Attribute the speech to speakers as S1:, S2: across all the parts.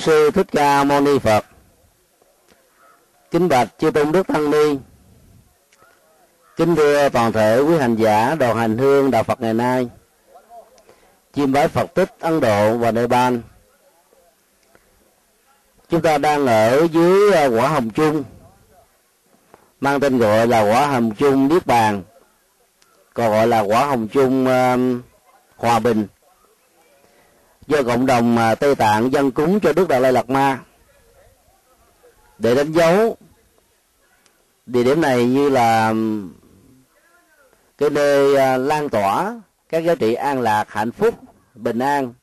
S1: Bổn sư Thích Ca Mâu Ni Phật. Kính bạch chư tôn đức tăng ni. Kính thưa toàn thể quý hành giả đoàn hành hương đạo Phật ngày nay. Chiêm bái Phật tích Ấn Độ và Nepal. Chúng ta đang ở dưới à, quả hồng chung mang tên gọi là quả hồng chung niết bàn còn gọi là quả hồng chung uh, hòa bình do cộng đồng à, tây tạng dân cúng cho đức đạt lai lạt ma. Để đánh dấu địa điểm này như là cái nơi à, lan tỏa các giá trị an lạc, hạnh phúc, bình an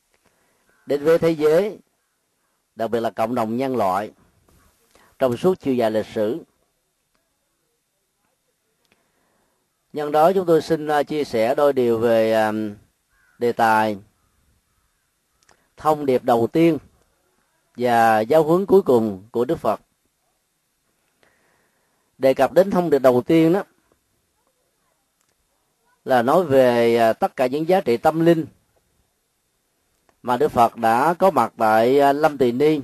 S1: đến với thế giới, đặc biệt là cộng đồng nhân loại trong suốt chiều dài lịch sử. Nhân đó chúng tôi xin à, chia sẻ đôi điều về đề tài thông điệp đầu tiên và giáo huấn cuối cùng của đức phật. Đề cập đến thông điệp đầu tiên đó là nói về à, tất cả những giá trị tâm linh mà đức phật đã có mặt tại à, lâm tỳ ni.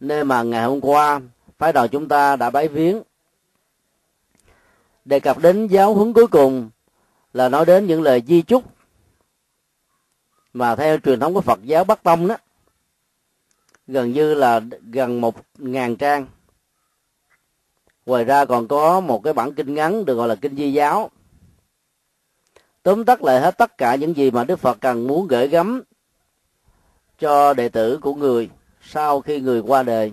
S1: Nơi mà ngày hôm qua phái đoàn chúng ta đã bái viếng. Đề cập đến giáo huấn cuối cùng là nói đến những lời di chúc mà theo truyền thống của Phật giáo Bắc Tông đó, gần như là gần một ngàn trang. Ngoài ra còn có một cái bản kinh ngắn được gọi là kinh di giáo. Tóm tắt lại hết tất cả những gì mà Đức Phật cần muốn gửi gắm cho đệ tử của người sau khi người qua đời.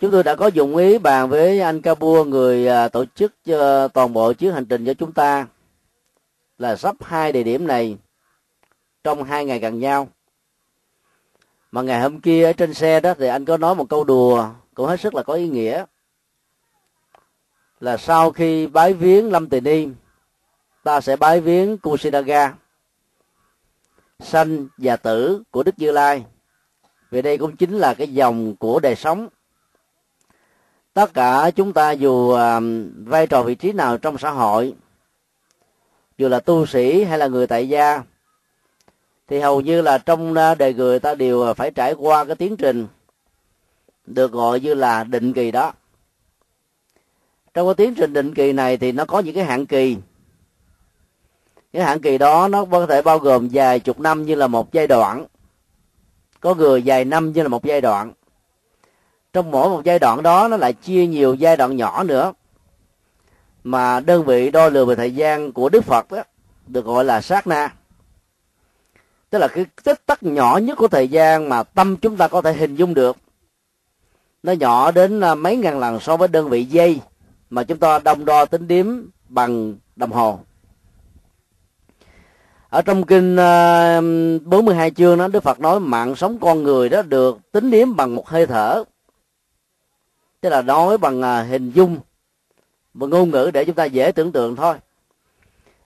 S1: Chúng tôi đã có dụng ý bàn với anh Kabua người à, tổ chức ờ, toàn bộ chuyến hành trình cho chúng ta là sắp hai địa điểm này trong hai ngày gần nhau. Mà ngày hôm kia ở trên xe đó thì anh có nói một câu đùa cũng hết sức là có ý nghĩa. Là sau khi bái viếng lâm tỳ ni, ta sẽ bái viếng kusinaga sanh và tử của đức như lai. Vì đây cũng chính là cái dòng của đời sống. Tất cả chúng ta dù à, vai trò vị trí nào trong xã hội dù là tu sĩ hay là người tại gia, thì hầu như là trong à, đời người ta đều à, phải trải qua cái tiến trình được gọi như là định kỳ đó. Trong cái tiến trình định kỳ này thì nó có những cái hạn kỳ. Cái hạn kỳ đó nó có thể bao gồm vài chục năm như là một giai đoạn. Có người vài năm như là một giai đoạn. Trong mỗi một giai đoạn đó nó lại chia nhiều giai đoạn nhỏ nữa mà đơn vị đo lường về thời gian của đức phật đó được gọi là sát na. Tức là cái tích tắc nhỏ nhất của thời gian mà tâm chúng ta có thể hình dung được, nó nhỏ đến à, mấy ngàn lần so với đơn vị giây mà chúng ta đong đo tính điếm bằng đồng hồ. Ở trong kinh à, 42 chương đó, Đức Phật nói mạng sống con người đó được tính điếm bằng một hơi thở. Tức là nói bằng à, hình dung và ngôn ngữ để chúng ta dễ tưởng tượng thôi.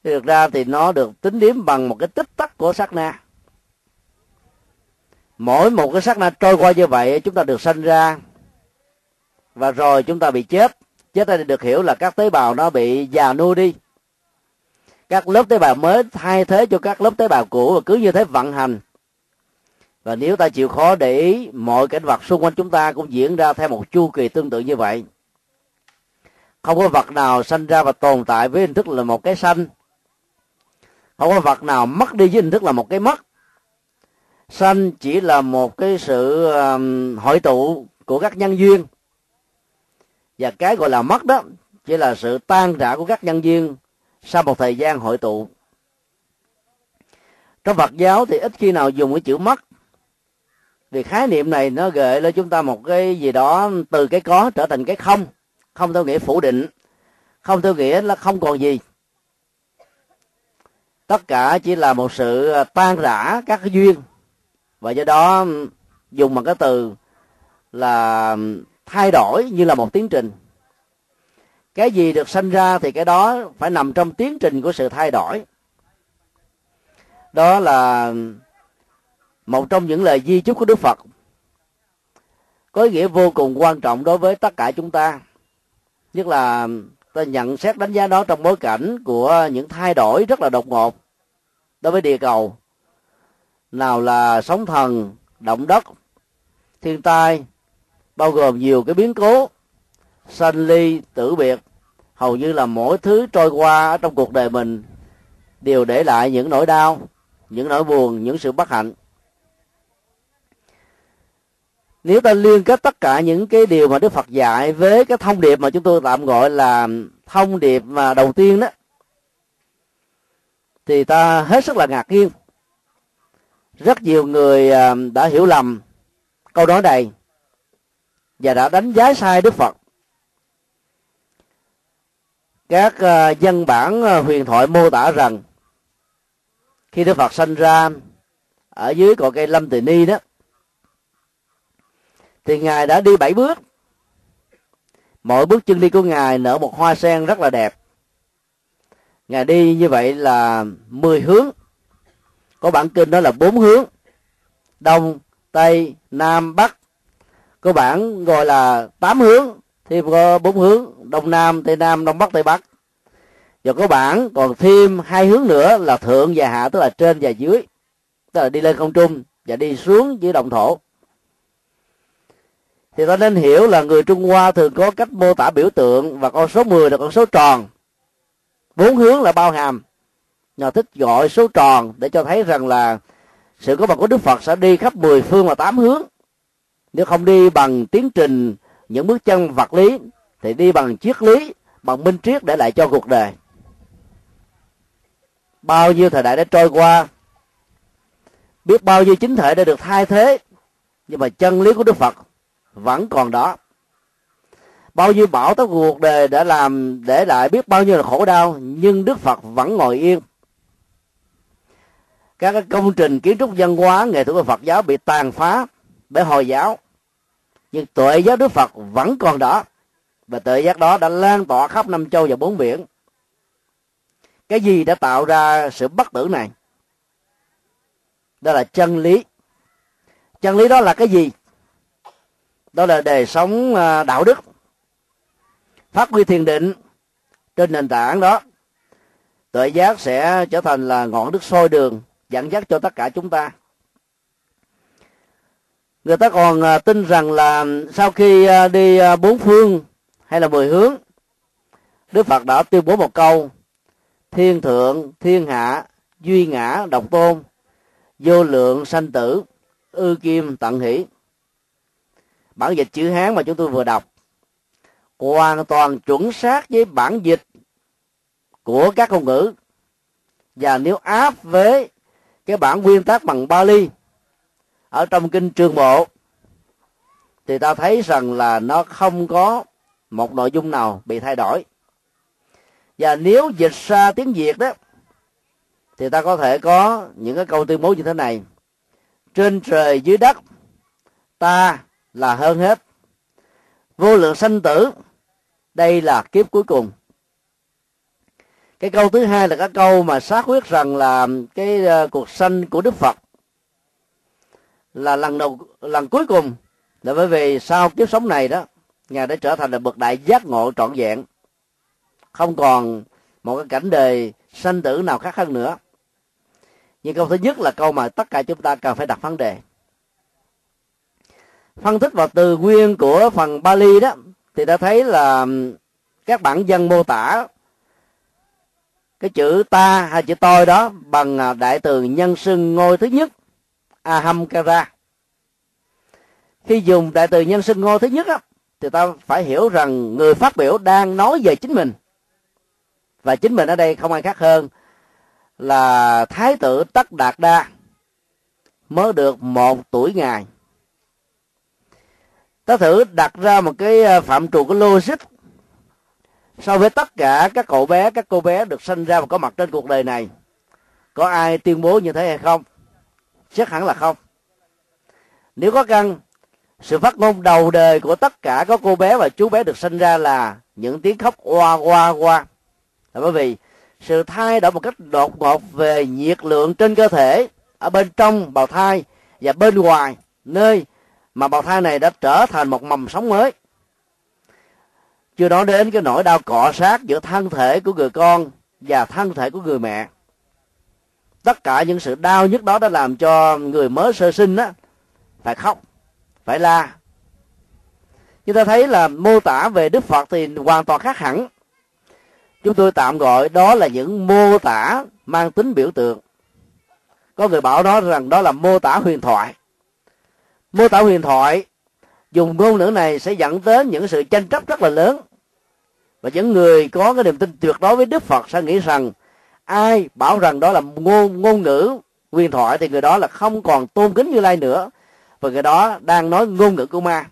S1: Thực ra thì nó được tính điểm bằng một cái tích tắc của sát na. Mỗi một cái sát na trôi qua như vậy, chúng ta được sanh ra và rồi chúng ta bị chết. Chết đây được hiểu là các tế bào nó bị già nua đi. Các lớp tế bào mới thay thế cho các lớp tế bào cũ và cứ như thế vận hành. Và nếu ta chịu khó để ý, mọi cảnh vật xung quanh chúng ta cũng diễn ra theo một chu kỳ tương tự như vậy không có vật nào sanh ra và tồn tại với hình thức là một cái sanh. Không có vật nào mất đi với hình thức là một cái mất. Sanh chỉ là một cái sự um, hội tụ của các nhân duyên. Và cái gọi là mất đó chỉ là sự tan rã của các nhân duyên sau một thời gian hội tụ. Trong Phật giáo thì ít khi nào dùng cái chữ mất. Vì khái niệm này nó gợi lên chúng ta một cái gì đó từ cái có trở thành cái không không theo nghĩa phủ định. Không theo nghĩa là không còn gì. Tất cả chỉ là một sự à, tan rã các cái duyên. Và do đó dùng bằng cái từ là thay đổi như là một tiến trình. Cái gì được sanh ra thì cái đó phải nằm trong tiến trình của sự thay đổi. Đó là một trong những lời di chúc của đức phật. Có ý nghĩa vô cùng quan trọng đối với tất cả chúng ta nhất là ta nhận xét đánh giá đó trong bối cảnh của những thay đổi rất là đột ngột đối với địa cầu. Nào là sóng thần, động đất, thiên tai, bao gồm nhiều cái biến cố sanh ly, tử biệt, hầu như là mỗi thứ trôi qua trong cuộc đời mình đều để lại những nỗi đau, những nỗi buồn, những sự bất hạnh nếu ta liên kết tất cả những cái điều mà đức phật dạy với cái thông điệp mà chúng tôi tạm gọi là thông điệp mà đầu tiên đó, thì ta hết sức là ngạc nhiên. Rất nhiều người à, đã hiểu lầm câu nói này và đã đánh giá sai đức phật. Các à, dân bản à, huyền thoại mô tả rằng khi đức phật sanh ra ở dưới cội cây lâm tỳ ni đó thì ngài đã đi bảy bước. Mỗi bước chân đi của ngài nở một hoa sen rất là đẹp. Ngài đi như vậy là mười hướng. Có bản kinh đó là bốn hướng. Đông, tây, nam, bắc. Có bản gọi là tám hướng. Thêm có bốn hướng. Đông, nam, tây, nam, đông, bắc, tây, bắc. Và có bản còn thêm hai hướng nữa là thượng và hạ, tức là trên và dưới. Tức là đi lên không trung và đi xuống dưới đồng thổ thì ta nên hiểu là người Trung Hoa thường có cách mô tả biểu tượng và con số 10 là con số tròn. Bốn hướng là bao hàm. Nhà thích gọi số tròn để cho thấy rằng là sự có mặt của Đức Phật sẽ đi khắp mười phương và tám hướng. Nếu không đi bằng tiến trình, những bước chân vật lý, thì đi bằng triết lý, bằng minh triết để lại cho cuộc đời. Bao nhiêu thời đại đã trôi qua, biết bao nhiêu chính thể đã được thay thế, nhưng mà chân lý của đức phật vẫn còn đó. Bao nhiêu bão táp cuộc đời đã làm, để lại biết bao nhiêu là khổ đau, nhưng đức phật vẫn ngồi yên. Các công trình kiến trúc văn hóa, nghệ thuật của phật giáo bị tàn phá bởi hồi giáo. Nhưng tuệ giác đức phật vẫn còn đó. Và tuệ giác đó đã lan tỏa khắp năm châu và bốn biển. Cái gì đã tạo ra sự bất tử này? Đó là chân lý. Chân lý đó là cái gì? Đó là đời sống à, đạo đức. Phát huy thiền định trên nền tảng đó, tuệ giác sẽ trở thành là ngọn đức soi đường dẫn dắt cho tất cả chúng ta. Người ta còn à, tin rằng là sau khi à, đi bốn phương hay là mười hướng, đức phật đã tuyên bố một câu, thiên thượng, thiên hạ, duy ngã, độc tôn, vô lượng sanh tử, ư kim tận hỷ bản dịch chữ hán mà chúng tôi vừa đọc. Hoàn toàn chuẩn xác với bản dịch của các ngôn ngữ. Và nếu áp với cái bản nguyên tác bằng Bali ở trong kinh trường bộ, thì ta thấy rằng là nó không có một nội dung nào bị thay đổi. Và nếu dịch ra tiếng việt đó, thì ta có thể có những cái câu tuyên bố như thế này. Trên trời dưới đất, ta là hơn hết. Vô lượng sanh tử, đây là kiếp cuối cùng. Cái câu thứ hai là cái câu mà xác quyết rằng là cái ờ, cuộc sanh của đức phật là lần đầu, lần cuối cùng. Là bởi vì sau kiếp sống này đó, ngài đã trở thành là bậc đại giác ngộ trọn vẹn. Không còn một cái cảnh đời sanh tử nào khác hơn nữa. Nhưng câu thứ nhất là câu mà tất cả chúng ta cần phải đặt vấn đề phân tích vào từ nguyên của phần Bali đó thì ta thấy là các bản dân mô tả cái chữ ta hay chữ tôi đó bằng à, đại từ nhân xưng ngôi thứ nhất ahamkara khi dùng đại từ nhân xưng ngôi thứ nhất á, thì ta phải hiểu rằng người phát biểu đang nói về chính mình. Và chính mình ở đây không ai khác hơn là thái tử tất đạt đa mới được một tuổi ngày ta thử đặt ra một cái ờ, phạm trù, cái logic so với tất cả các cậu bé, các cô bé được sinh ra và có mặt trên cuộc đời này. Có ai tuyên bố như thế hay không? Chắc hẳn là không. Nếu có căn sự phát ngôn đầu đời của tất cả các cô bé và chú bé được sinh ra là những tiếng khóc oa oa oa. Là bởi vì sự thay đổi một cách đột ngột về nhiệt lượng trên cơ thể, ở bên trong, bào thai và bên ngoài, nơi mà bào thai này đã trở thành một mầm sống mới. Chưa nói đến cái nỗi đau cọ sát giữa thân thể của người con và thân thể của người mẹ. Tất cả những sự đau nhức đó đã làm cho người mới sơ sinh á, phải khóc, phải la. Chúng ta thấy là mô tả về đức phật thì hoàn toàn khác hẳn. Chúng tôi tạm gọi đó là những mô tả mang tính biểu tượng. Có người bảo đó rằng đó là mô tả huyền thoại mô tả huyền thoại dùng ngôn ngữ này sẽ dẫn đến những sự tranh chấp rất là lớn. Và những người có cái niềm tin tuyệt đối với đức phật sẽ nghĩ rằng ai bảo rằng đó là ngôn ngôn ngữ huyền thoại thì người đó là không còn tôn kính như lai nữa. Và người đó đang nói ngôn ngữ của ma.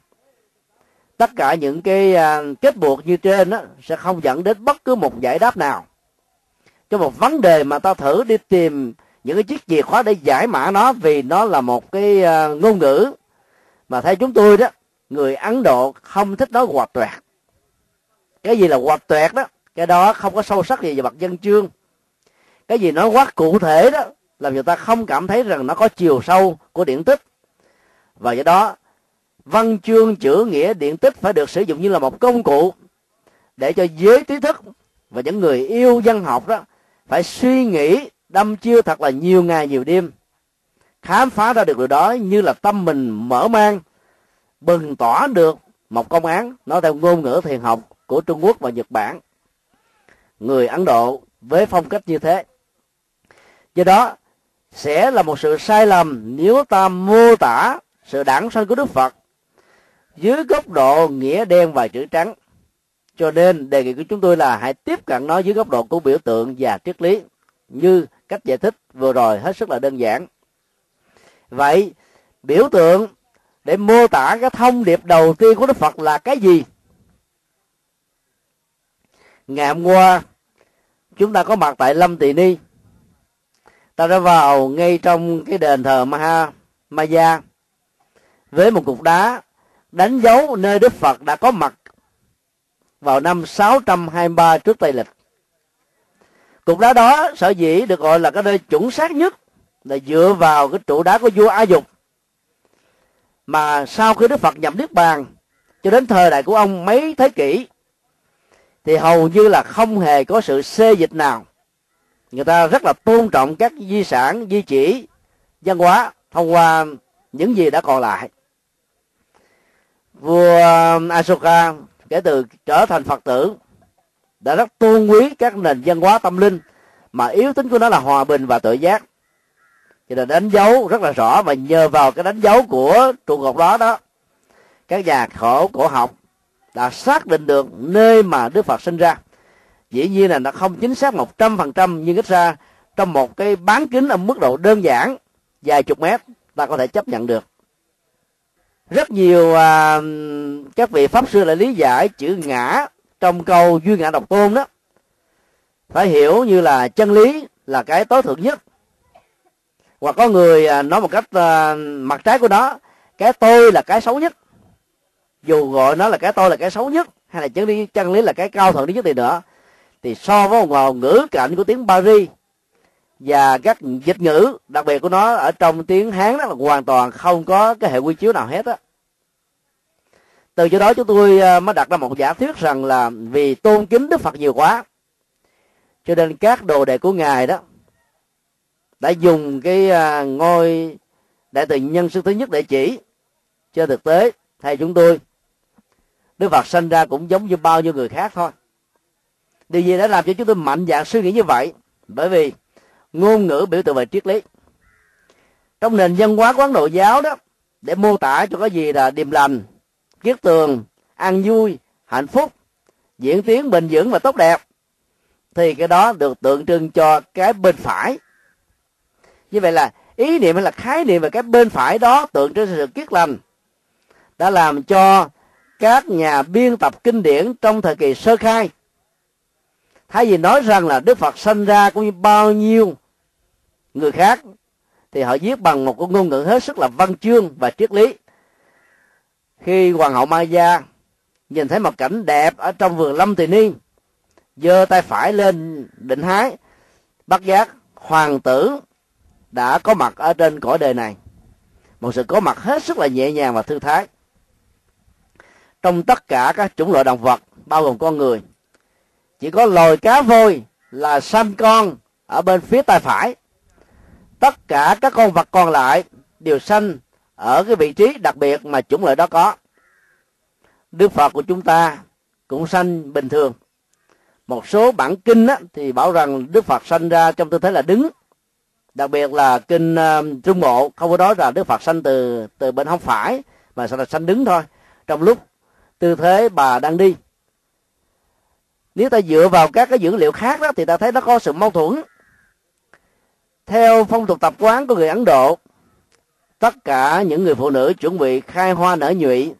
S1: Tất cả những cái à, kết buộc như trên đó, sẽ không dẫn đến bất cứ một giải đáp nào. Cho một vấn đề mà ta thử đi tìm những cái chiếc chìa khóa để giải mã nó vì nó là một cái à, ngôn ngữ mà theo chúng tôi đó, người ấn độ không thích nói hoạt toẹt cái gì là hoạt toẹt đó, cái đó không có sâu sắc gì về mặt dân chương. Cái gì nói quá cụ thể đó làm người ta không cảm thấy rằng nó có chiều sâu của điển tích. Và do đó, văn chương chữ nghĩa điện tích phải được sử dụng như là một công cụ để cho giới trí thức và những người yêu văn học đó phải suy nghĩ đâm chiêu thật là nhiều ngày nhiều đêm khám phá ra được điều đó như là tâm mình mở mang, bừng tỏ được một công án nói theo ngôn ngữ thiền học của trung quốc và nhật bản. Người ấn độ với phong cách như thế. Do đó, sẽ là một sự sai lầm nếu ta mô tả sự đản sanh của đức phật dưới góc độ nghĩa đen và chữ trắng. Cho nên đề nghị của chúng tôi là hãy tiếp cận nó dưới góc độ của biểu tượng và triết lý như cách giải thích vừa rồi hết sức là đơn giản vậy, biểu tượng để mô tả cái thông điệp đầu tiên của đức phật là cái gì ngày hôm qua, chúng ta có mặt tại lâm tỳ ni ta đã vào ngay trong cái đền thờ maha maya với một cục đá đánh dấu nơi Đức Phật đã có mặt vào năm 623 trước Tây lịch. Cục đá đó sở dĩ được gọi là cái nơi chuẩn xác nhất là dựa vào cái trụ đá của vua A Dục. Mà sau khi Đức Phật nhập Niết Bàn cho đến thời đại của ông mấy thế kỷ, thì hầu như là không hề có sự xê dịch nào. Người ta rất là tôn trọng các di sản, di chỉ, văn hóa thông qua những gì đã còn lại. Vua Asoka kể từ trở thành phật tử đã rất tôn quý các nền văn hóa tâm linh mà yếu tính của nó là hòa bình và tự giác cho nên đánh dấu rất là rõ và nhờ vào cái đánh dấu của trụ cột đó đó các nhà khổ cổ học đã xác định được nơi mà Đức Phật sinh ra. Dĩ nhiên là nó không chính xác một trăm phần trăm nhưng ít ra trong một cái bán kính ở mức độ đơn giản vài chục mét ta có thể chấp nhận được. Rất nhiều à, các vị pháp sư lại lý giải chữ ngã trong câu duy ngã độc tôn đó. Phải hiểu như là chân lý là cái tối thượng nhất hoặc có người à, nói một cách à, mặt trái của nó, cái tôi là cái xấu nhất. Dù gọi nó là cái tôi là cái xấu nhất hay là chân lý chân lý là cái cao thượng nhất thì nữa, thì so với một ngữ cảnh của tiếng Paris và các dịch ngữ đặc biệt của nó ở trong tiếng hán đó là hoàn toàn không có cái hệ quy chiếu nào hết á. Từ chỗ đó chúng tôi à, mới đặt ra một giả thuyết rằng là vì tôn kính đức phật nhiều quá, cho nên các đồ đệ của ngài đó đã dùng cái à, ngôi đại từ nhân sư thứ nhất để chỉ cho thực tế theo chúng tôi. Đức phật sinh ra cũng giống như bao nhiêu người khác thôi. Điều gì đã làm cho chúng tôi mạnh dạn suy nghĩ như vậy? Bởi vì ngôn ngữ biểu tượng về triết lý. Trong nền văn hóa quán độ giáo đó, để mô tả cho cái gì là điềm lành, kiết tường ăn vui, hạnh phúc, diễn tiến bình vững và tốt đẹp, thì cái đó được tượng trưng cho cái bên phải như vậy là ý niệm hay là khái niệm về cái bên phải đó tượng trưng sự kiết lành, đã làm cho các nhà biên tập kinh điển trong thời kỳ sơ khai. Thay vì nói rằng là đức phật sinh ra cũng như bao nhiêu người khác, thì họ viết bằng một ngôn ngữ hết sức là văn chương và triết lý. Khi hoàng hậu Maya nhìn thấy một cảnh đẹp ở trong vườn lâm tỳ ni, giơ tay phải lên định hái, bắt giác hoàng tử đã có mặt ở trên cõi đời này. Một sự có mặt hết sức là nhẹ nhàng và thư thái. Trong tất cả các chủng loại động vật bao gồm con người chỉ có loài cá voi là sanh con ở bên phía tay phải. Tất cả các con vật còn lại đều sanh ở cái vị trí đặc biệt mà chủng loại đó có. Đức phật của chúng ta cũng sanh bình thường. Một số bản kinh á, thì bảo rằng đức phật sanh ra trong tư thế là đứng đặc biệt là kinh ờ, uh, trung bộ không có nói là đức phật sanh từ từ bên hông phải mà sẽ là sanh đứng thôi. Trong lúc tư thế bà đang đi nếu ta dựa vào các cái dữ liệu khác đó thì ta thấy nó có sự mâu thuẫn. Theo phong tục tập quán của người ấn độ tất cả những người phụ nữ chuẩn bị khai hoa nở nhụy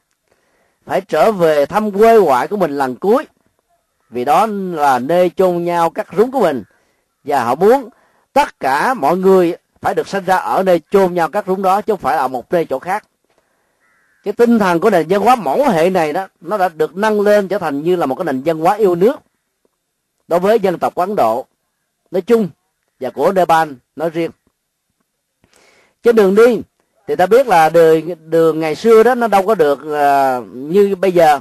S1: phải trở về thăm quê ngoại của mình lần cuối. Vì đó là nơi chôn nhau các rúng của mình và họ muốn tất cả mọi người phải được sinh ra ở nơi chôn nhau các rúng đó chứ không phải ở một nơi chỗ khác. Cái tinh thần của nền văn hóa mẫu hệ này đó nó đã được nâng lên trở thành như là một cái nền văn hóa yêu nước đối với dân tộc ấn độ nói chung và của nepal nói riêng. Trên đường đi thì ta biết là đường đường ngày xưa đó nó đâu có được uh, như bây giờ.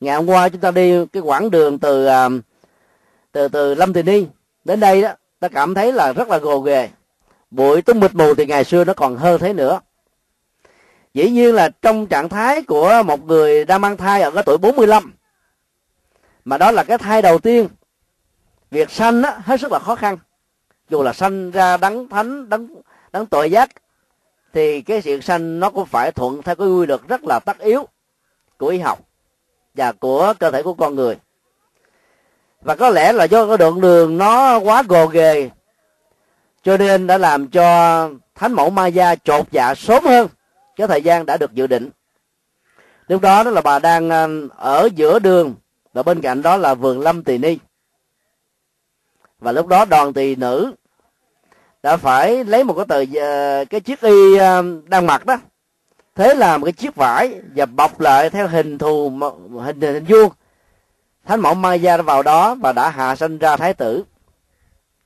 S1: Ngày hôm qua chúng ta đi cái quãng đường từ uh, từ từ lâm tỳ ni đến đây đó ta cảm thấy là rất là gồ ghề. Bụi tung mịt mù thì ngày xưa nó còn hơn thế nữa. Dĩ nhiên là trong trạng thái của một người đang mang thai ở cái tuổi 45 mà đó là cái thai đầu tiên việc sanh á, hết sức là khó khăn. Dù là sanh ra đấng thánh đấng đấng tội giác thì cái sự sanh nó cũng phải thuận theo cái quy luật rất là tất yếu của y học và của cơ thể của con người và có lẽ là do cái đoạn đường nó quá gồ ghề, cho nên đã làm cho thánh mẫu ma gia chột dạ sớm hơn. Cái thời gian đã được dự định. Lúc đó đó là bà đang à, ở giữa đường, và bên cạnh đó là vườn lâm tỳ ni. Và lúc đó đoàn tỳ nữ đã phải lấy một cái tờ à, cái chiếc y à, đang mặc đó, thế là một cái chiếc vải và bọc lại theo hình thù, hình hình vuông thánh mẫu Maya đã vào đó và đã hạ sanh ra thái tử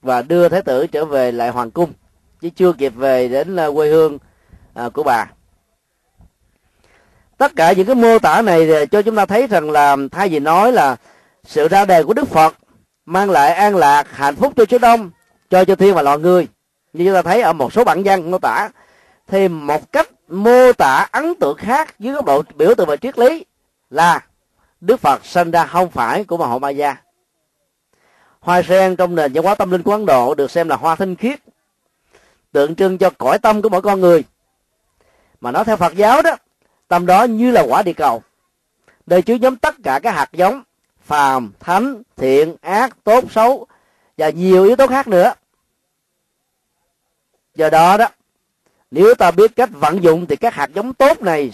S1: và đưa thái tử trở về lại hoàng cung. Chứ chưa kịp về đến ờ, quê hương ờ, của bà. Tất cả những cái mô tả này ờ, cho chúng ta thấy rằng là thay vì nói là sự ra đời của đức phật mang lại an lạc, hạnh phúc cho số đông, cho cho thiên và loài người, như chúng ta thấy ở một số bản văn mô tả, thì một cách mô tả ấn tượng khác dưới góc độ biểu tượng và triết lý là đức phật sinh ra không phải của bà hộ ma gia. Hoa sen trong nền văn hóa tâm linh của ấn độ được xem là hoa thanh khiết, tượng trưng cho cõi tâm của mỗi con người. Mà nó theo phật giáo đó, tâm đó như là quả địa cầu, nơi chứa nhóm tất cả các hạt giống, phàm, thánh, thiện, ác, tốt, xấu và nhiều yếu tố khác nữa. Do đó đó, nếu ta biết cách vận dụng thì các hạt giống tốt này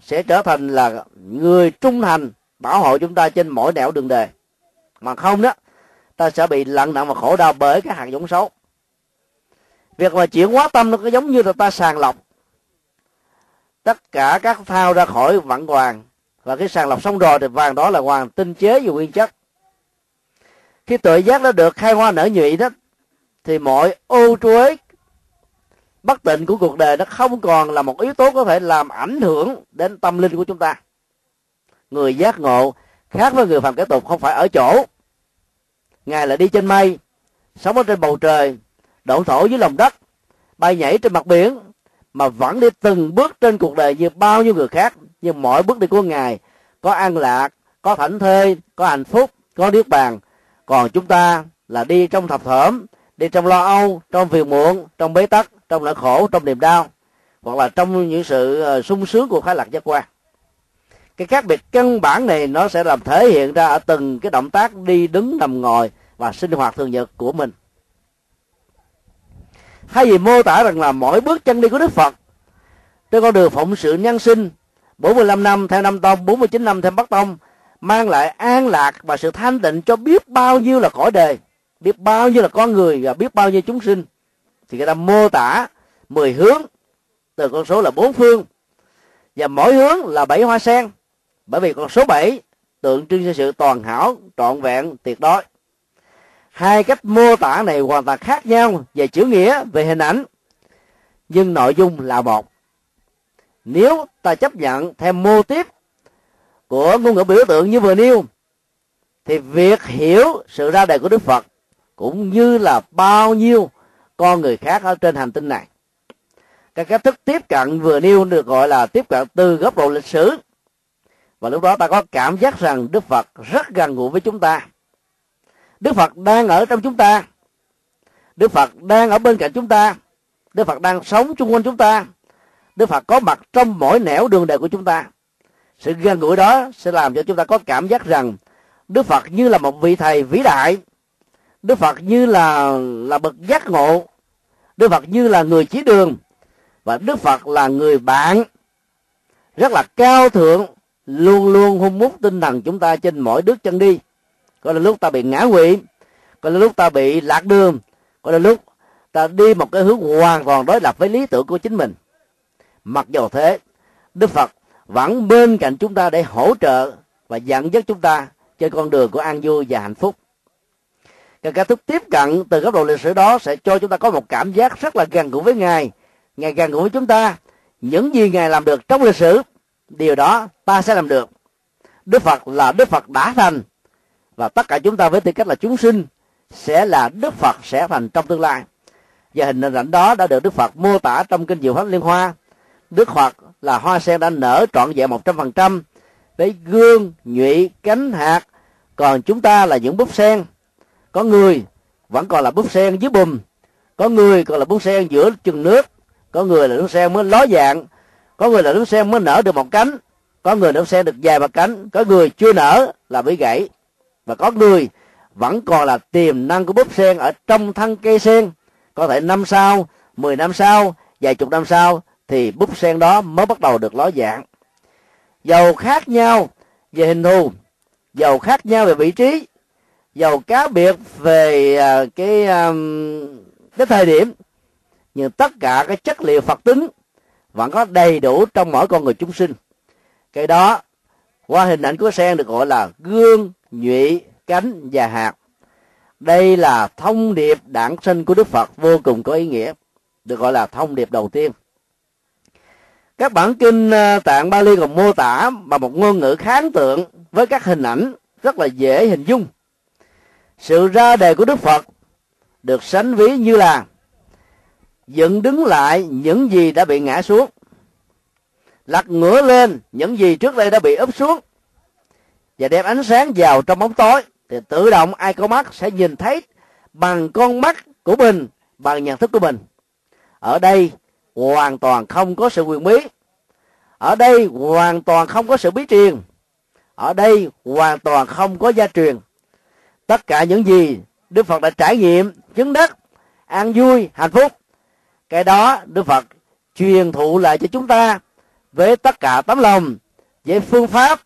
S1: sẽ trở thành là người trung thành bảo hộ chúng ta trên mỗi nẻo đường đề. Mà không đó, ta sẽ bị lặng nặng và khổ đau bởi cái hạt giống xấu. Việc mà chuyển hóa tâm nó có giống như là ta sàng lọc. Tất cả các thao ra khỏi vặn hoàng và cái sàng lọc xong rồi thì vàng đó là hoàng tinh chế và nguyên chất. Khi tự giác nó được khai hoa nở nhụy đó, thì mọi ô truế bất tịnh của cuộc đời nó không còn là một yếu tố có thể làm ảnh hưởng đến tâm linh của chúng ta người giác ngộ, khác với người phàm kẻ tục không phải ở chỗ. Ngài là đi trên mây, sống ở trên bầu trời, đổ thổ dưới lòng đất, bay nhảy trên mặt biển, mà vẫn đi từng bước trên cuộc đời như bao nhiêu người khác nhưng mỗi bước đi của ngài. Có an lạc, có thảnh thơi có hạnh phúc, có niết bàn. Còn chúng ta là đi trong thập thởm, đi trong lo âu, trong phiền muộn, trong bế tắc, trong nỗi khổ, trong niềm đau, hoặc là trong những sự ờ, sung sướng của khái lạc giác quan cái khác biệt căn bản này nó sẽ làm thể hiện ra ở từng cái động tác đi đứng, nằm, ngồi và sinh hoạt thường nhật của mình. Hay vì mô tả rằng là mỗi bước chân đi của Đức Phật, trên con đường phụng sự nhân sinh 45 năm theo năm tông 49 năm theo Bắc tông, mang lại an lạc và sự thanh tịnh cho biết bao nhiêu là cõi đề biết bao nhiêu là con người và biết bao nhiêu chúng sinh. Thì người ta mô tả 10 hướng, từ con số là bốn phương, và mỗi hướng là bảy hoa sen bởi vì con số 7 tượng trưng cho sự toàn hảo, trọn vẹn, tuyệt đối. Hai cách mô tả này hoàn toàn khác nhau về chữ nghĩa, về hình ảnh, nhưng nội dung là một. Nếu ta chấp nhận theo mô tiếp của ngôn ngữ biểu tượng như vừa nêu, thì việc hiểu sự ra đời của đức phật cũng như là bao nhiêu con người khác ở trên hành tinh này. Cái cách thức tiếp cận vừa nêu được gọi là tiếp cận từ góc độ lịch sử và lúc đó ta có cảm giác rằng đức phật rất gần gũi với chúng ta. Đức phật đang ở trong chúng ta. Đức phật đang ở bên cạnh chúng ta. Đức phật đang sống chung quanh chúng ta. Đức phật có mặt trong mỗi nẻo đường đời của chúng ta. Sự gần gũi đó sẽ làm cho chúng ta có cảm giác rằng đức phật như là một vị thầy vĩ đại. Đức phật như là là bậc giác ngộ. Đức phật như là người chỉ đường. Và đức phật là người bạn. Rất là cao thượng luôn luôn hung mút tinh thần chúng ta trên mỗi bước chân đi. Có là lúc ta bị ngã quỵ, có là lúc ta bị lạc đường, có là lúc ta đi một cái hướng hoàn toàn đối lập với lý tưởng của chính mình. Mặc dù thế, đức phật vẫn bên cạnh chúng ta để hỗ trợ và dẫn dắt chúng ta trên con đường của an vui và hạnh phúc. Cái cách thức tiếp cận từ góc độ lịch sử đó sẽ cho chúng ta có một cảm giác rất là gần gũi với ngài. Ngài gần gũi với chúng ta. Những gì ngài làm được trong lịch sử điều đó ta sẽ làm được. Đức phật là đức phật đã thành. Và tất cả chúng ta với tư cách là chúng sinh sẽ là đức phật sẽ thành trong tương lai. Và hình ảnh đó đã được đức phật mô tả trong kinh diệu pháp liên hoa. Đức phật là hoa sen đã nở trọn vẹn một trăm phần trăm với gương, nhụy, cánh hạt. Còn chúng ta là những búp sen. Có người vẫn còn là búp sen dưới bùm. Có người còn là búp sen giữa chừng nước. Có người là búp sen mới ló dạng có người là búp sen mới nở được một cánh, có người búp sen được dài một cánh, có người chưa nở là bị gãy. Và có người vẫn còn là tiềm năng của búp sen ở trong thân cây sen. Có thể năm sau, mười năm sau, vài chục năm sau thì búp sen đó mới bắt đầu được ló dạng. Dầu khác nhau về hình thù, dầu khác nhau về vị trí, dầu cá biệt về à, cái à, cái thời điểm, nhưng tất cả cái chất liệu phật tính vẫn có đầy đủ trong mỗi con người chúng sinh. Cái đó, qua hình ảnh của sen được gọi là gương, nhụy, cánh và hạt. Đây là thông điệp đản sinh của đức phật, vô cùng có ý nghĩa, được gọi là thông điệp đầu tiên. Các bản kinh à, tạng Bali còn mô tả bằng một ngôn ngữ kháng tượng với các hình ảnh rất là dễ hình dung. Sự ra đề của đức phật được sánh ví như là dựng đứng lại những gì đã bị ngã xuống. Lật ngửa lên những gì trước đây đã bị úp xuống. Và đem ánh sáng vào trong bóng tối. Thì tự động ai có mắt sẽ nhìn thấy bằng con mắt của mình, bằng nhận thức của mình. Ở đây hoàn toàn không có sự quyền bí. Ở đây hoàn toàn không có sự bí truyền. Ở đây hoàn toàn không có gia truyền. Tất cả những gì đức phật đã trải nghiệm, chứng đắc, an vui, hạnh phúc cái đó đức phật truyền thụ lại cho chúng ta với tất cả tấm lòng, với phương pháp,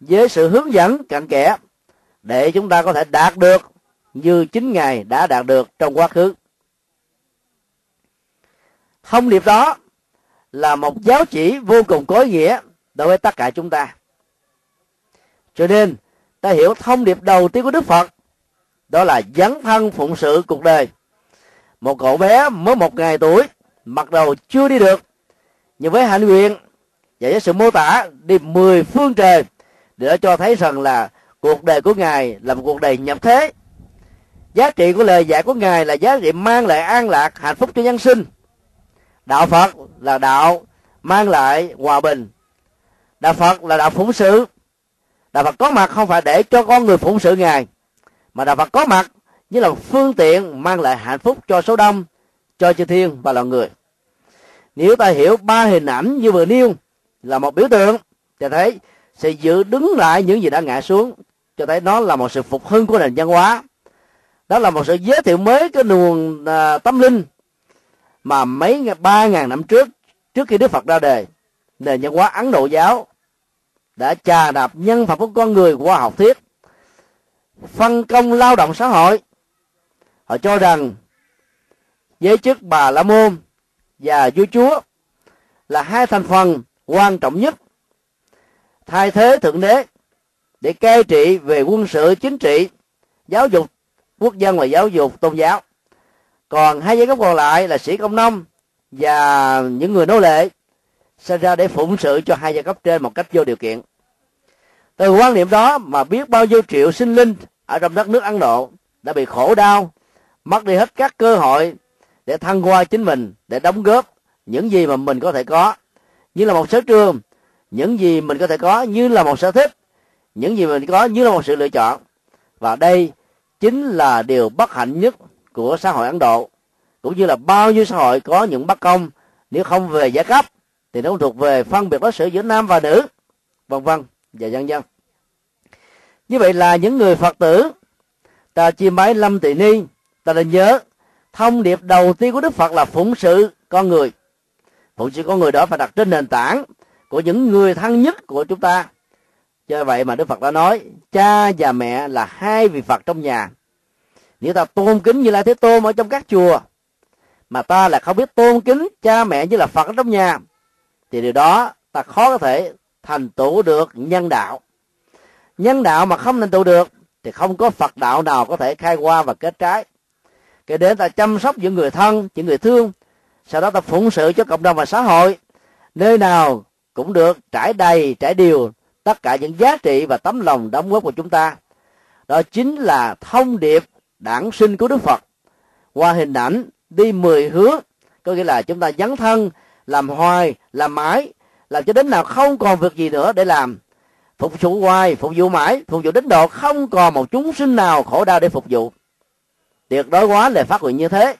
S1: với sự hướng dẫn cặn kẽ để chúng ta có thể đạt được như chính ngài đã đạt được trong quá khứ. Thông điệp đó là một giáo chỉ vô cùng có ý nghĩa đối với tất cả chúng ta. Cho nên, ta hiểu thông điệp đầu tiên của đức phật, đó là dấn thân phụng sự cuộc đời một cậu bé mới một ngày tuổi, mặc đầu chưa đi được. Nhưng với hạnh nguyện và với sự mô tả đi mười phương trời, để cho thấy rằng là cuộc đời của ngài là một cuộc đời nhập thế. Giá trị của lời dạy của ngài là giá trị mang lại an lạc, hạnh phúc cho nhân sinh. Đạo phật là đạo mang lại hòa bình. Đạo phật là đạo phụng sự. Đạo phật có mặt không phải để cho con người phụng sự ngài, mà đạo phật có mặt như là phương tiện mang lại hạnh phúc cho số đông cho chư thiên và loài người. Nếu ta hiểu ba hình ảnh như vừa nêu là một biểu tượng cho thấy sẽ giữ đứng lại những gì đã ngã xuống cho thấy nó là một sự phục hưng của nền văn hóa. Đó là một sự giới thiệu mới cái nguồn à, tâm linh mà mấy ba ngàn năm trước trước khi đức phật ra đời nền văn hóa ấn độ giáo đã trà đạp nhân phẩm của con người qua học thuyết phân công lao động xã hội họ cho rằng giới chức bà la môn và vua chúa là hai thành phần quan trọng nhất, thay thế thượng đế để cai trị về quân sự, chính trị, giáo dục, quốc dân và giáo dục, tôn giáo. Còn hai giai cấp còn lại là sĩ công nông và những người nô lệ sinh ra để phụng sự cho hai giai cấp trên một cách vô điều kiện. Từ quan niệm đó mà biết bao nhiêu triệu sinh linh ở trong đất nước ấn độ đã bị khổ đau mất đi hết các cơ hội để thăng hoa chính mình, để đóng góp những gì mà mình có thể có. Như là một sở trường, những gì mình có thể có như là một sở thích, những gì mình có như là một sự lựa chọn. Và đây chính là điều bất hạnh nhất của xã hội ấn độ. Cũng như là bao nhiêu xã hội có những bất công, nếu không về giai cấp thì nó không thuộc về phân biệt đối xử giữa nam và nữ, vân vân và dân dân. Như vậy là những người phật tử ta chiêm bái lâm tỳ ni ta nên nhớ, thông điệp đầu tiên của đức phật là phụng sự con người. Phụng sự con người đó phải đặt trên nền tảng của những người thân nhất của chúng ta. Cho vậy mà đức phật đã nói, cha và mẹ là hai vị phật trong nhà. Nếu ta tôn kính như lai thế tôn ở trong các chùa, mà ta là không biết tôn kính cha mẹ như là phật ở trong nhà, thì điều đó ta khó có thể thành tựu được nhân đạo. Nhân đạo mà không thành tựu được, thì không có phật đạo nào có thể khai qua và kết trái kể đến ta chăm sóc những người thân, những người thương, sau đó ta phụng sự cho cộng đồng và xã hội. Nơi nào cũng được trải đầy, trải điều tất cả những giá trị và tấm lòng đóng góp của chúng ta. Đó chính là thông điệp đản sinh của đức phật. Qua hình ảnh đi mười hướng, có nghĩa là chúng ta dấn thân, làm hoài, làm mãi, làm cho đến nào không còn việc gì nữa để làm. Phục vụ hoài, phục vụ mãi, phục vụ đến độ không còn một chúng sinh nào khổ đau để phục vụ tuyệt đối quá lời phát nguyện như thế.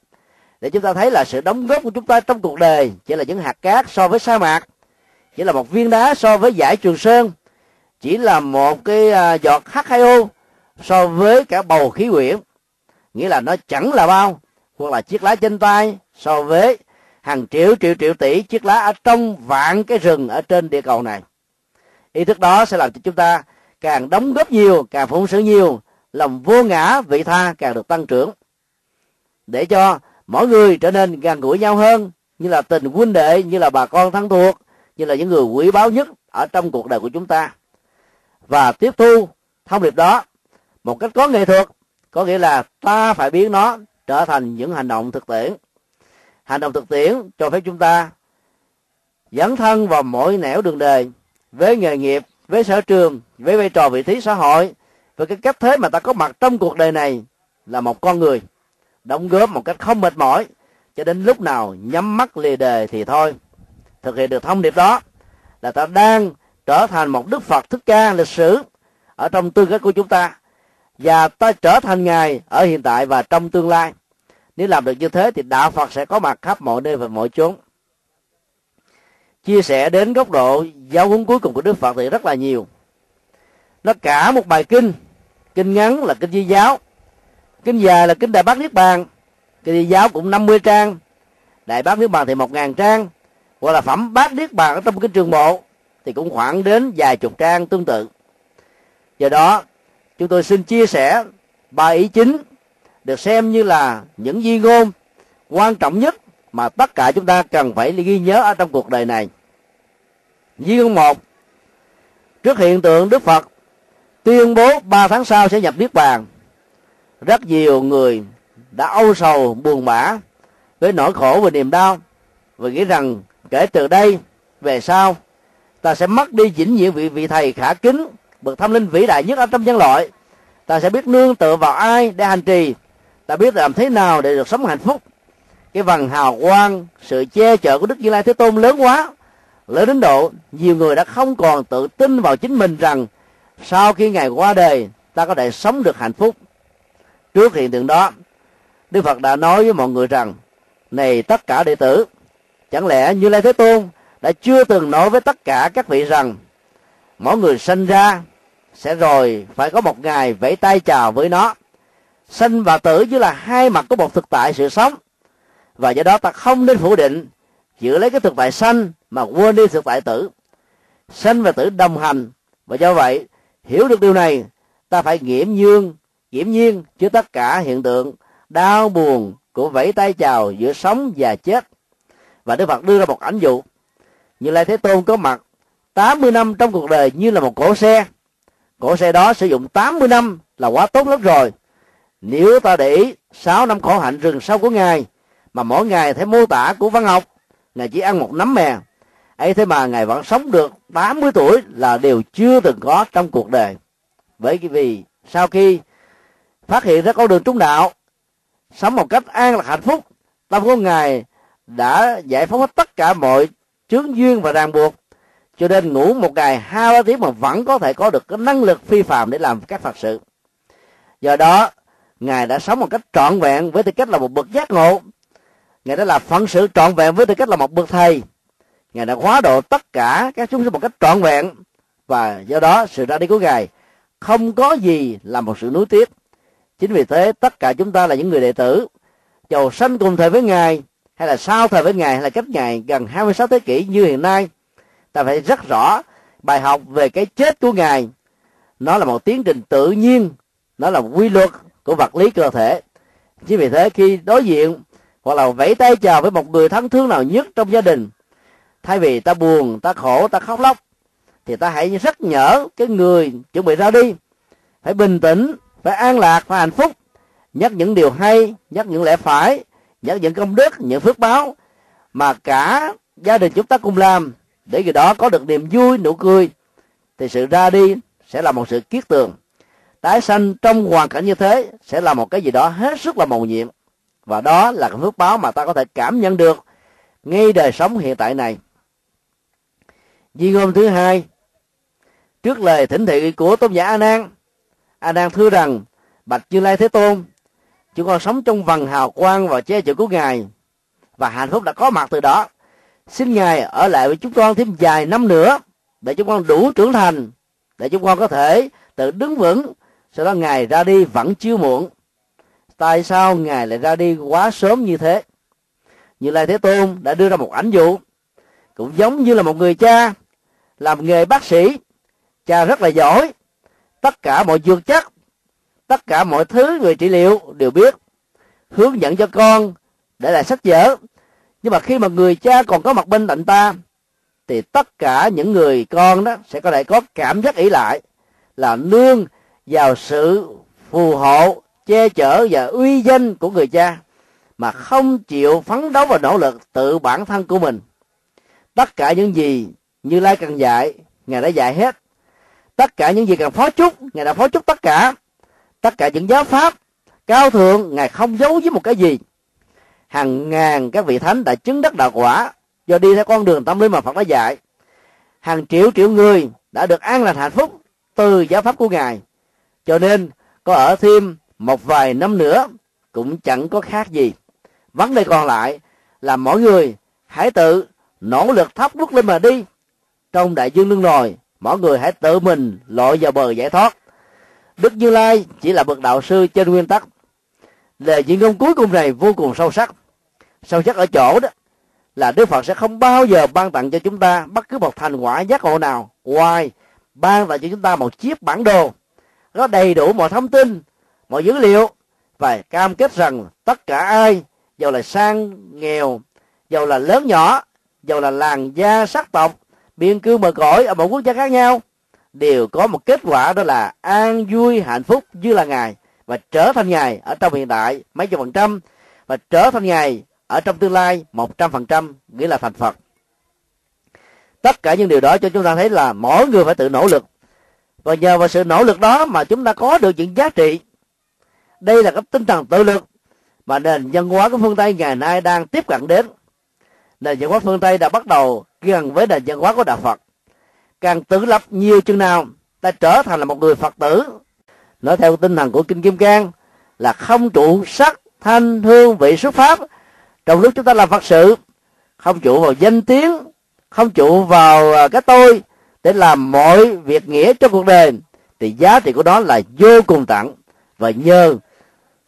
S1: Để chúng ta thấy là sự đóng góp của chúng ta trong cuộc đời chỉ là những hạt cát so với sa mạc, chỉ là một viên đá so với giải trường sơn, chỉ là một cái à, giọt H2O so với cả bầu khí quyển. Nghĩa là nó chẳng là bao, hoặc là chiếc lá trên tay so với hàng triệu triệu triệu tỷ chiếc lá ở trong vạn cái rừng ở trên địa cầu này. Ý thức đó sẽ làm cho chúng ta càng đóng góp nhiều, càng phụng sự nhiều, lòng vô ngã vị tha càng được tăng trưởng để cho mỗi người trở nên gần gũi nhau hơn, như là tình huynh đệ, như là bà con thân thuộc, như là những người quý báu nhất ở trong cuộc đời của chúng ta. Và tiếp thu thông điệp đó một cách có nghệ thuật, có nghĩa là ta phải biến nó trở thành những hành động thực tiễn. Hành động thực tiễn cho phép chúng ta dấn thân vào mỗi nẻo đường đời, với nghề nghiệp, với sở trường, với vai trò vị trí xã hội, với cái cách thế mà ta có mặt trong cuộc đời này là một con người đóng góp một cách không mệt mỏi, cho đến lúc nào nhắm mắt lìa đề thì thôi. Thực hiện được thông điệp đó là ta đang trở thành một đức phật thích ca lịch sử ở trong tư cách của chúng ta. Và ta trở thành ngài ở hiện tại và trong tương lai. Nếu làm được như thế thì đạo phật sẽ có mặt khắp mọi nơi và mọi chốn. Chia sẻ đến góc độ giáo huấn cuối cùng của đức phật thì rất là nhiều. Nó cả một bài kinh. Kinh ngắn là kinh di giáo kinh dài là kinh đại bác niết bàn. Kinh giáo cũng 50 trang. Đại bác niết bàn thì một ngàn trang. Hoặc là phẩm bát niết bàn ở trong kinh trường bộ thì cũng khoảng đến vài chục trang tương tự. Do đó, chúng tôi xin chia sẻ ba ý chính được xem như là những di ngôn quan trọng nhất mà tất cả chúng ta cần phải ghi nhớ ở trong cuộc đời này. Di ngôn một, trước hiện tượng đức phật tuyên bố ba tháng sau sẽ nhập niết bàn rất nhiều người đã âu sầu, buồn bã với nỗi khổ và niềm đau và nghĩ rằng kể từ đây về sau, ta sẽ mất đi vĩnh viễn vị vị thầy khả kính, bậc tâm linh vĩ đại nhất ở trong nhân loại. Ta sẽ biết nương tựa vào ai để hành trì. Ta biết làm thế nào để được sống hạnh phúc. Cái vần hào quang, sự che chở của đức như lai thế tôn lớn quá. Lớn đến độ nhiều người đã không còn tự tin vào chính mình rằng sau khi ngày qua đời, ta có thể sống được hạnh phúc trước hiện tượng đó, đức phật đã nói với mọi người rằng, này tất cả đệ tử, chẳng lẽ như lai thế tôn đã chưa từng nói với tất cả các vị rằng, mỗi người sinh ra sẽ rồi phải có một ngày vẫy tay chào với nó sinh và tử như là hai mặt của một thực tại sự sống, và do đó ta không nên phủ định giữ lấy cái thực tại sanh mà quên đi thực tại tử. Sanh và tử đồng hành, và do vậy, hiểu được điều này, ta phải nghiễm dương nghiễm nhiên chứa tất cả hiện tượng đau buồn của vẫy tay chào giữa sống và chết. Và đức phật đưa ra một ảnh dụ. Như lai thế tôn có mặt 80 năm trong cuộc đời như là một cỗ xe. Cỗ xe đó sử dụng 80 năm là quá tốt lắm rồi. Nếu ta để ý 6 năm khổ hạnh rừng sâu của ngài, mà mỗi ngày thấy mô tả của văn học, ngài chỉ ăn một nắm mè. Ấy thế mà ngài vẫn sống được 80 tuổi là điều chưa từng có trong cuộc đời. Bởi vì sau khi phát hiện ra con đường trung đạo. Sống một cách an lạc hạnh phúc, tâm của ngài đã giải phóng hết tất cả mọi chướng duyên và ràng buộc. Cho nên ngủ một ngày hai ba tiếng mà vẫn có thể có được cái năng lực phi phàm để làm các phật sự. Do đó, ngài đã sống một cách trọn vẹn với tư cách là một bậc giác ngộ. Ngài đã là phận sự trọn vẹn với tư cách là một bậc thầy. Ngài đã hóa độ tất cả các chúng sinh một cách trọn vẹn. Và do đó, sự ra đi của ngài không có gì là một sự nuối tiếc chính vì thế, tất cả chúng ta là những người đệ tử dầu sanh cùng thời với ngài, hay là sau thời với ngài, hay là cách ngài gần 26 thế kỷ như hiện nay, ta phải rất rõ bài học về cái chết của ngài. Nó là một tiến trình tự nhiên, nó là một quy luật của vật lý cơ thể. Chính vì thế, khi đối diện hoặc là vẫy tay chào với một người thân thương nào nhất trong gia đình, thay vì ta buồn, ta khổ, ta khóc lóc, thì ta hãy rất nhở cái người chuẩn bị ra đi. Phải bình tĩnh phải an lạc và hạnh phúc. Nhắc những điều hay, nhắc những lẽ phải, nhắc những công đức, những phước báo mà cả gia đình chúng ta cùng làm. Để người đó có được niềm vui, nụ cười, thì sự ra đi sẽ là một sự kiết tường. Tái sanh trong hoàn cảnh như thế sẽ là một cái gì đó hết sức là mầu nhiệm. Và đó là cái phước báo mà ta có thể cảm nhận được ngay đời sống hiện tại này. Di ngôn thứ hai, trước lời thỉnh thị của tôn giả a nan a nan thưa rằng, bạch như lai thế tôn, chúng con sống trong vầng hào quang và che chở của ngài, và hạnh phúc đã có mặt từ đó. Xin ngài ở lại với chúng con thêm vài năm nữa, để chúng con đủ trưởng thành, để chúng con có thể tự đứng vững, sau đó ngài ra đi vẫn chưa muộn. Tại sao ngài lại ra đi quá sớm như thế? Như lai thế tôn đã đưa ra một ảnh dụ, cũng giống như là một người cha, làm nghề bác sĩ, cha rất là giỏi tất cả mọi dược chất, tất cả mọi thứ người trị liệu đều biết, hướng dẫn cho con để lại sách vở. Nhưng mà khi mà người cha còn có mặt bên cạnh ta, thì tất cả những người con đó sẽ có thể có cảm giác ỷ lại là nương vào sự phù hộ, che chở và uy danh của người cha mà không chịu phấn đấu và nỗ lực tự bản thân của mình. Tất cả những gì như lai cần dạy, ngài đã dạy hết tất cả những gì cần phó chúc, ngài đã phó chúc tất cả tất cả những giáo pháp cao thượng, ngài không giấu với một cái gì. Hàng ngàn các vị thánh đã chứng đắc đạo quả, do đi theo con đường tâm linh mà phật đã dạy. Hàng triệu triệu người đã được an lành hạnh phúc từ giáo pháp của ngài. Cho nên, có ở thêm một vài năm nữa, cũng chẳng có khác gì. Vấn đề còn lại là mỗi người hãy tự nỗ lực thắp bước lên mà đi. Trong đại dương lưng nồi mỗi người hãy tự mình lội vào bờ giải thoát. Đức như lai chỉ là bậc đạo sư trên nguyên tắc. Lời diễn ngôn cuối cùng này vô cùng sâu sắc. Sâu sắc ở chỗ đó là đức phật sẽ không bao giờ ban tặng cho chúng ta bất cứ một thành quả giác ngộ nào. Ngoài, ban tặng cho chúng ta một chiếc bản đồ. Có đầy đủ mọi thông tin, mọi dữ liệu và cam kết rằng tất cả ai, dầu là sang, nghèo, dầu là lớn nhỏ, dầu là làng gia sắc tộc biên cương mờ cõi ở một quốc gia khác nhau, đều có một kết quả đó là an vui, hạnh phúc như là ngài và trở thành ngài ở trong hiện tại mấy chục phần trăm và trở thành ngài ở trong tương lai một trăm phần trăm, nghĩa là thành phật. Tất cả những điều đó cho chúng ta thấy là mỗi người phải tự nỗ lực. Và nhờ vào sự nỗ lực đó mà chúng ta có được những giá trị. Đây là cái tinh thần tự lực mà nền văn hóa của phương tây ngày nay đang tiếp cận đến. Nền văn hóa phương tây đã bắt đầu gần với nền văn hóa của đạo phật. Càng tự lập nhiều chừng nào, ta trở thành là một người phật tử. Nói theo tinh thần của kinh kim cang, là không trụ sắc, thanh, hương, vị, xuất pháp. Trong lúc chúng ta làm phật sự, không trụ vào danh tiếng, không trụ vào à, cái tôi, để làm mọi việc nghĩa trong cuộc đời, thì giá trị của đó là vô cùng tặng và nhờ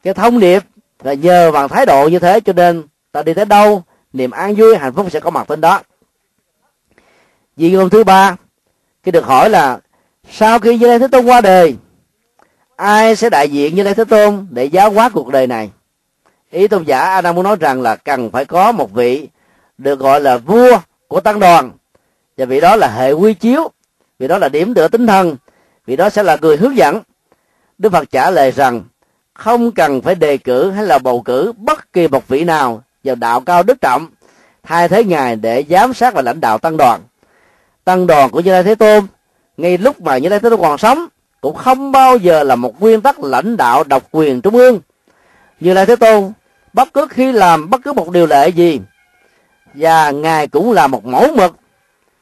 S1: cái thông điệp, và nhờ bằng thái độ như thế, cho nên ta đi tới đâu, niềm an vui, hạnh phúc sẽ có mặt trên đó vì ngôn thứ ba khi được hỏi là sau khi như lai thế tôn qua đời, ai sẽ đại diện như lai thế tôn để giáo hóa cuộc đời này? Ý tôn giả a muốn nói rằng là cần phải có một vị được gọi là vua của tăng đoàn. Và vị đó là hệ quy chiếu vì đó là điểm tựa tinh thần vì đó sẽ là người hướng dẫn. Đức phật trả lời rằng, không cần phải đề cử hay là bầu cử bất kỳ một vị nào vào đạo cao đức trọng thay thế ngài để giám sát và lãnh đạo tăng đoàn tăng đoàn của như lai thế tôn, ngay lúc mà như lai thế tôn còn sống, cũng không bao giờ là một nguyên tắc lãnh đạo độc quyền trung ương. Như lai thế tôn, bất cứ khi làm bất cứ một điều lệ gì, và ngài cũng là một mẫu mực,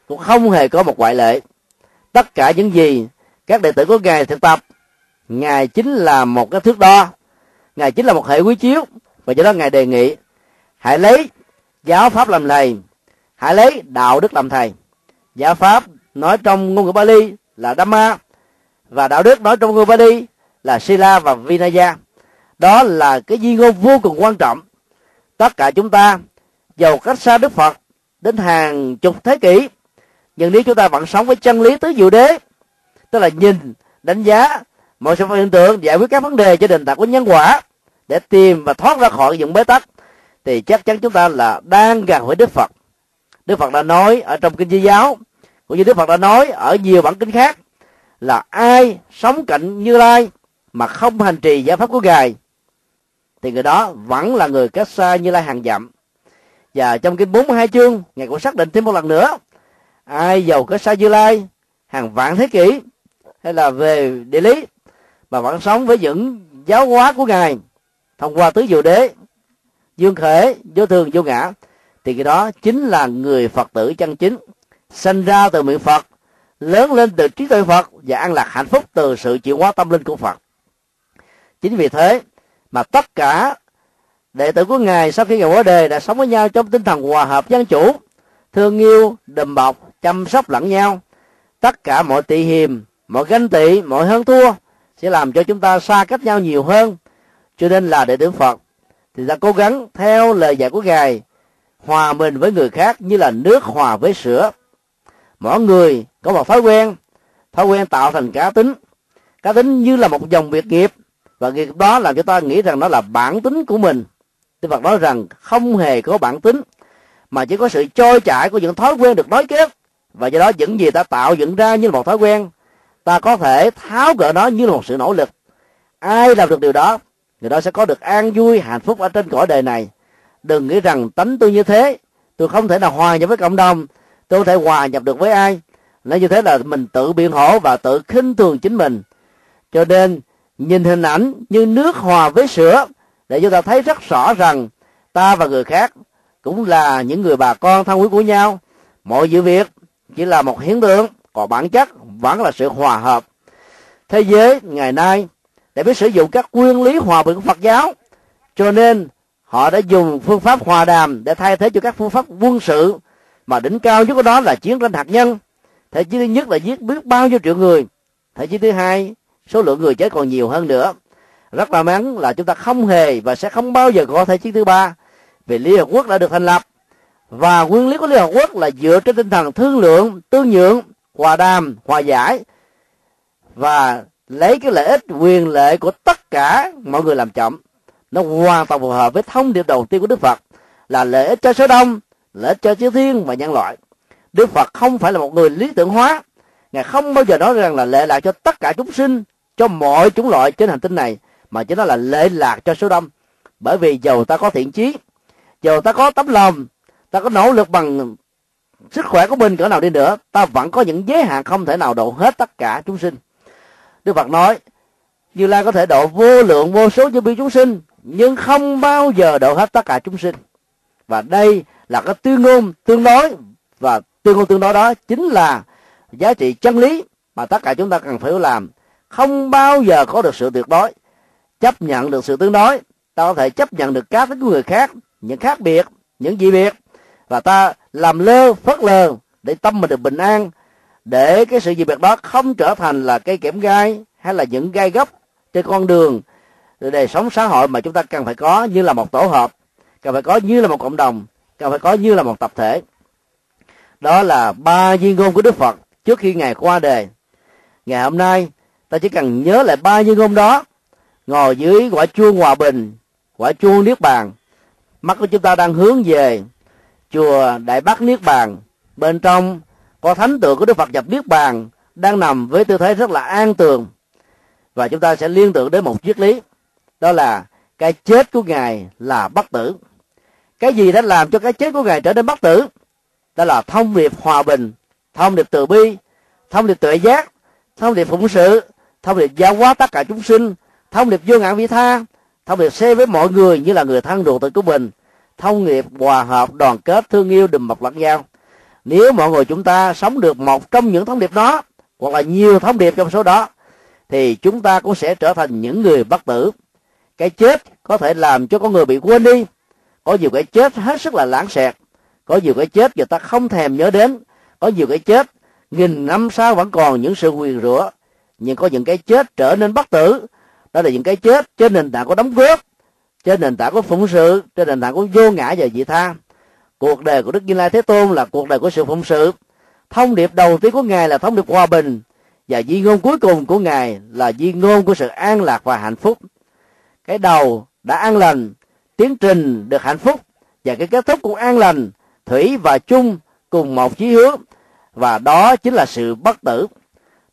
S1: cũng không hề có một ngoại lệ. Tất cả những gì các đệ tử của ngài thực tập, ngài chính là một cái thước đo, ngài chính là một hệ quý chiếu, và do đó ngài đề nghị, hãy lấy giáo pháp làm thầy, hãy lấy đạo đức làm thầy giả pháp nói trong ngôn ngữ Bali là Dhamma và đạo đức nói trong ngôn ngữ Bali là Sila và Vinaya. Đó là cái di ngôn vô cùng quan trọng. Tất cả chúng ta giàu cách xa Đức Phật, đến hàng chục thế kỷ. Nhưng nếu chúng ta vẫn sống với chân lý tứ diệu đế, tức là nhìn, đánh giá, mọi sự hiện tượng, giải quyết các vấn đề cho nền tảng của nhân quả để tìm và thoát ra khỏi những bế tắc, thì chắc chắn chúng ta là đang gần với đức phật đức phật đã nói ở trong kinh di giáo, cũng như đức phật đã nói ở nhiều bản kinh khác, là ai sống cạnh như lai mà không hành trì giáo pháp của ngài, thì người đó vẫn là người cách xa như lai hàng dặm. Và trong kinh 42 chương, ngài cũng xác định thêm một lần nữa, ai giàu cách xa như lai, hàng vạn thế kỷ, hay là về địa lý, mà vẫn sống với những giáo hóa của ngài, thông qua tứ diệu đế, dương khể, vô thường, vô ngã thì cái đó chính là người phật tử chân chính, sinh ra từ miệng phật, lớn lên từ trí tuệ phật và an lạc hạnh phúc từ sự chuyển hóa tâm linh của phật. Chính vì thế mà tất cả đệ tử của ngài sau khi ngài qua đề đã sống với nhau trong tinh thần hòa hợp dân chủ, thương yêu, đùm bọc, chăm sóc lẫn nhau, tất cả mọi tị hiềm, mọi ganh tị, mọi hơn thua sẽ làm cho chúng ta xa cách nhau nhiều hơn. Cho nên là đệ tử phật thì ta cố gắng theo lời dạy của ngài hòa mình với người khác như là nước hòa với sữa. Mỗi người có một thói quen. Thói quen tạo thành cá tính. Cá tính như là một dòng việc nghiệp. Và nghiệp đó làm cho ta nghĩ rằng nó là bản tính của mình. Đức Phật nói rằng không hề có bản tính, mà chỉ có sự trôi chảy của những thói quen được nói kết. Và do đó những gì ta tạo dựng ra như là một thói quen, ta có thể tháo gỡ nó như là một sự nỗ lực. Ai làm được điều đó, người đó sẽ có được an vui, hạnh phúc ở trên cõi đời này đừng nghĩ rằng tánh tôi như thế. Tôi không thể nào hòa nhập với cộng đồng. Tôi không thể hòa nhập được với ai. Nói như thế là mình tự biện hộ và tự khinh thường chính mình. Cho nên, nhìn hình ảnh như nước hòa với sữa, để chúng ta thấy rất rõ rằng ta và người khác cũng là những người bà con thân quý của nhau. Mọi sự việc chỉ là một hiện tượng, còn bản chất vẫn là sự hòa hợp. Thế giới ngày nay để biết sử dụng các nguyên lý hòa bình của phật giáo. Cho nên họ đã dùng phương pháp hòa đàm để thay thế cho các phương pháp quân sự mà đỉnh cao nhất của đó là chiến tranh hạt nhân. Thể chiến thứ nhất là giết biết bao nhiêu triệu người. Thể chiến thứ hai, số lượng người chết còn nhiều hơn nữa. Rất là mắn là chúng ta không hề và sẽ không bao giờ có thể chiến thứ ba vì liên hợp quốc đã được thành lập. Và nguyên lý của liên hợp quốc là dựa trên tinh thần thương lượng, tương nhượng, hòa đàm, hòa giải và lấy cái lợi ích, quyền lợi của tất cả mọi người làm trọng nó hoàn toàn phù hợp với thông điệp đầu tiên của đức phật, là lợi ích cho số đông, lợi ích cho chư thiên và nhân loại. Đức phật không phải là một người lý tưởng hóa. Ngài không bao giờ nói rằng là lệ lạc cho tất cả chúng sinh, cho mọi chủng loại trên hành tinh này, mà chỉ nói là lệ lạc cho số đông. Bởi vì dầu ta có thiện chí dầu ta có tấm lòng, ta có nỗ lực bằng sức khỏe của mình cỡ nào đi nữa, ta vẫn có những giới hạn không thể nào độ hết tất cả chúng sinh. Đức phật nói, như lai có thể độ vô lượng vô số như bi chúng sinh nhưng không bao giờ độ hết tất cả chúng sinh. Và đây là cái tuyên ngôn tương đối. Và tuyên ngôn tương đối đó chính là giá trị chân lý mà tất cả chúng ta cần phải làm. Không bao giờ có được sự tuyệt đối. Chấp nhận được sự tương đối, ta có thể chấp nhận được cá tính của người khác, những khác biệt, những dị biệt. Và ta làm lơ, phớt lờ để tâm mình được bình an, để cái sự dị biệt đó không trở thành là cây kẽm gai hay là những gai góc trên con đường đời sống xã hội mà chúng ta cần phải có như là một tổ hợp, cần phải có như là một cộng đồng, cần phải có như là một tập thể. Đó là ba di ngôn của đức phật trước khi ngài qua đời ngày hôm nay, ta chỉ cần nhớ lại ba di ngôn đó, ngồi dưới quả chuông hòa bình, quả chuông niết bàn. Mắt của chúng ta đang hướng về chùa đại bắc niết bàn. Bên trong có thánh tượng của đức phật nhập niết bàn đang nằm với tư thế rất là an tường. Và chúng ta sẽ liên tưởng đến một triết lý đó là cái chết của ngài là bất tử cái gì đã làm cho cái chết của ngài trở nên bất tử đó là thông điệp hòa bình thông điệp từ bi thông điệp tuệ giác thông điệp phụng sự thông điệp giáo hóa tất cả chúng sinh thông điệp vô ngã vị tha thông điệp xe với mọi người như là người thân ruột thịt của mình thông điệp hòa hợp đoàn kết thương yêu đùm bọc lẫn nhau nếu mọi người chúng ta sống được một trong những thông điệp đó hoặc là nhiều thông điệp trong số đó thì chúng ta cũng sẽ trở thành những người bất tử cái chết có thể làm cho con người bị quên đi. Có nhiều cái chết hết sức là lãng xẹt. Có nhiều cái chết người ta không thèm nhớ đến. Có nhiều cái chết nghìn năm sau vẫn còn những sự quyền rủa nhưng có những cái chết trở nên bất tử. Đó là những cái chết trên nền tảng của đóng góp, trên nền tảng của phụng sự, trên nền tảng của vô ngã và vị tha. Cuộc đời của đức như lai thế tôn là cuộc đời của sự phụng sự. Thông điệp đầu tiên của ngài là thông điệp hòa bình. Và di ngôn cuối cùng của ngài là di ngôn của sự an lạc và hạnh phúc cái đầu đã an lành tiến trình được hạnh phúc và cái kết thúc cũng an lành thủy và chung cùng một chí hướng và đó chính là sự bất tử.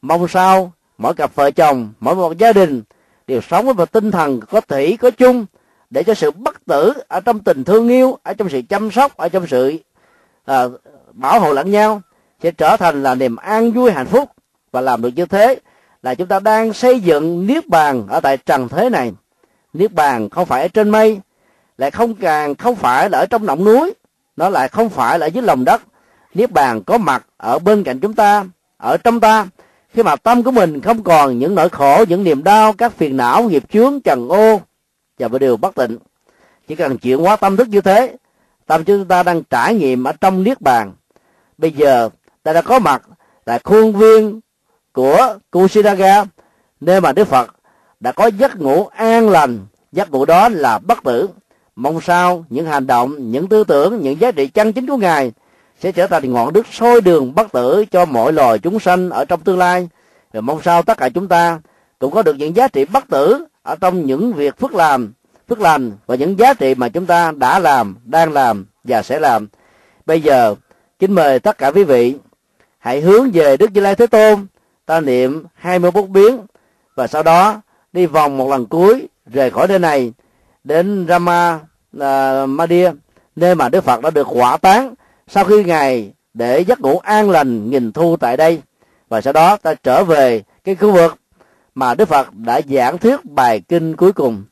S1: Mong sao mỗi cặp vợ chồng mỗi một gia đình đều sống với một tinh thần có thủy có chung để cho sự bất tử ở trong tình thương yêu ở trong sự chăm sóc ở trong sự à, bảo hộ lẫn nhau sẽ trở thành là niềm an vui hạnh phúc. Và làm được như thế là chúng ta đang xây dựng niết bàn ở tại trần thế này niết bàn không phải ở trên mây, lại không càng không phải là ở trong động núi, nó lại không phải là dưới lòng đất. Niết bàn có mặt ở bên cạnh chúng ta, ở trong ta. Khi mà tâm của mình không còn những nỗi khổ, những niềm đau, các phiền não, nghiệp chướng, trần ô và một điều bất tịnh, chỉ cần chuyển hóa tâm thức như thế, tâm chúng ta đang trải nghiệm ở trong niết bàn. Bây giờ, ta đã có mặt tại khuôn viên của Kusinaga nơi mà Đức Phật đã có giấc ngủ an lành. Giấc ngủ đó là bất tử. Mong sao những hành động, những tư tưởng, những giá trị chân chính của ngài sẽ trở thành ngọn đức soi đường bất tử cho mọi loài chúng sanh ở trong tương lai. Rồi mong sao tất cả chúng ta cũng có được những giá trị bất tử ở trong những việc phước làm, phước lành và những giá trị mà chúng ta đã làm, đang làm và sẽ làm. Bây giờ, kính mời tất cả quý vị hãy hướng về đức như lai thế tôn, ta niệm 21 biến và sau đó đi vòng một lần cuối rời khỏi nơi này đến Rama à, uh, Madia nơi mà Đức Phật đã được hỏa táng sau khi ngài để giấc ngủ an lành nghìn thu tại đây. Và sau đó ta trở về cái khu vực mà Đức Phật đã giảng thuyết bài kinh cuối cùng.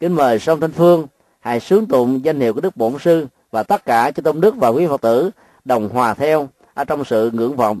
S1: Kính mời song thanh phương hãy sướng tụng danh hiệu của Đức Bổn sư và tất cả cho tôn đức và quý Phật tử đồng hòa theo ở trong sự ngưỡng vọng.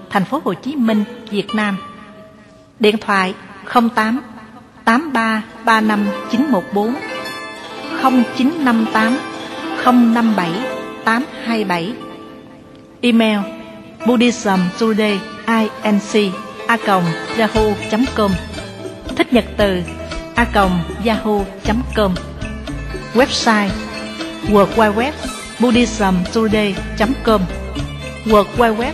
S2: thành phố Hồ Chí Minh, Việt Nam. Điện thoại 08 83 35 914 0958 057 827 Email Buddhism Today inc a yahoo.com Thích nhật từ a yahoo.com Website www.buddhismtoday. com. World Wide Web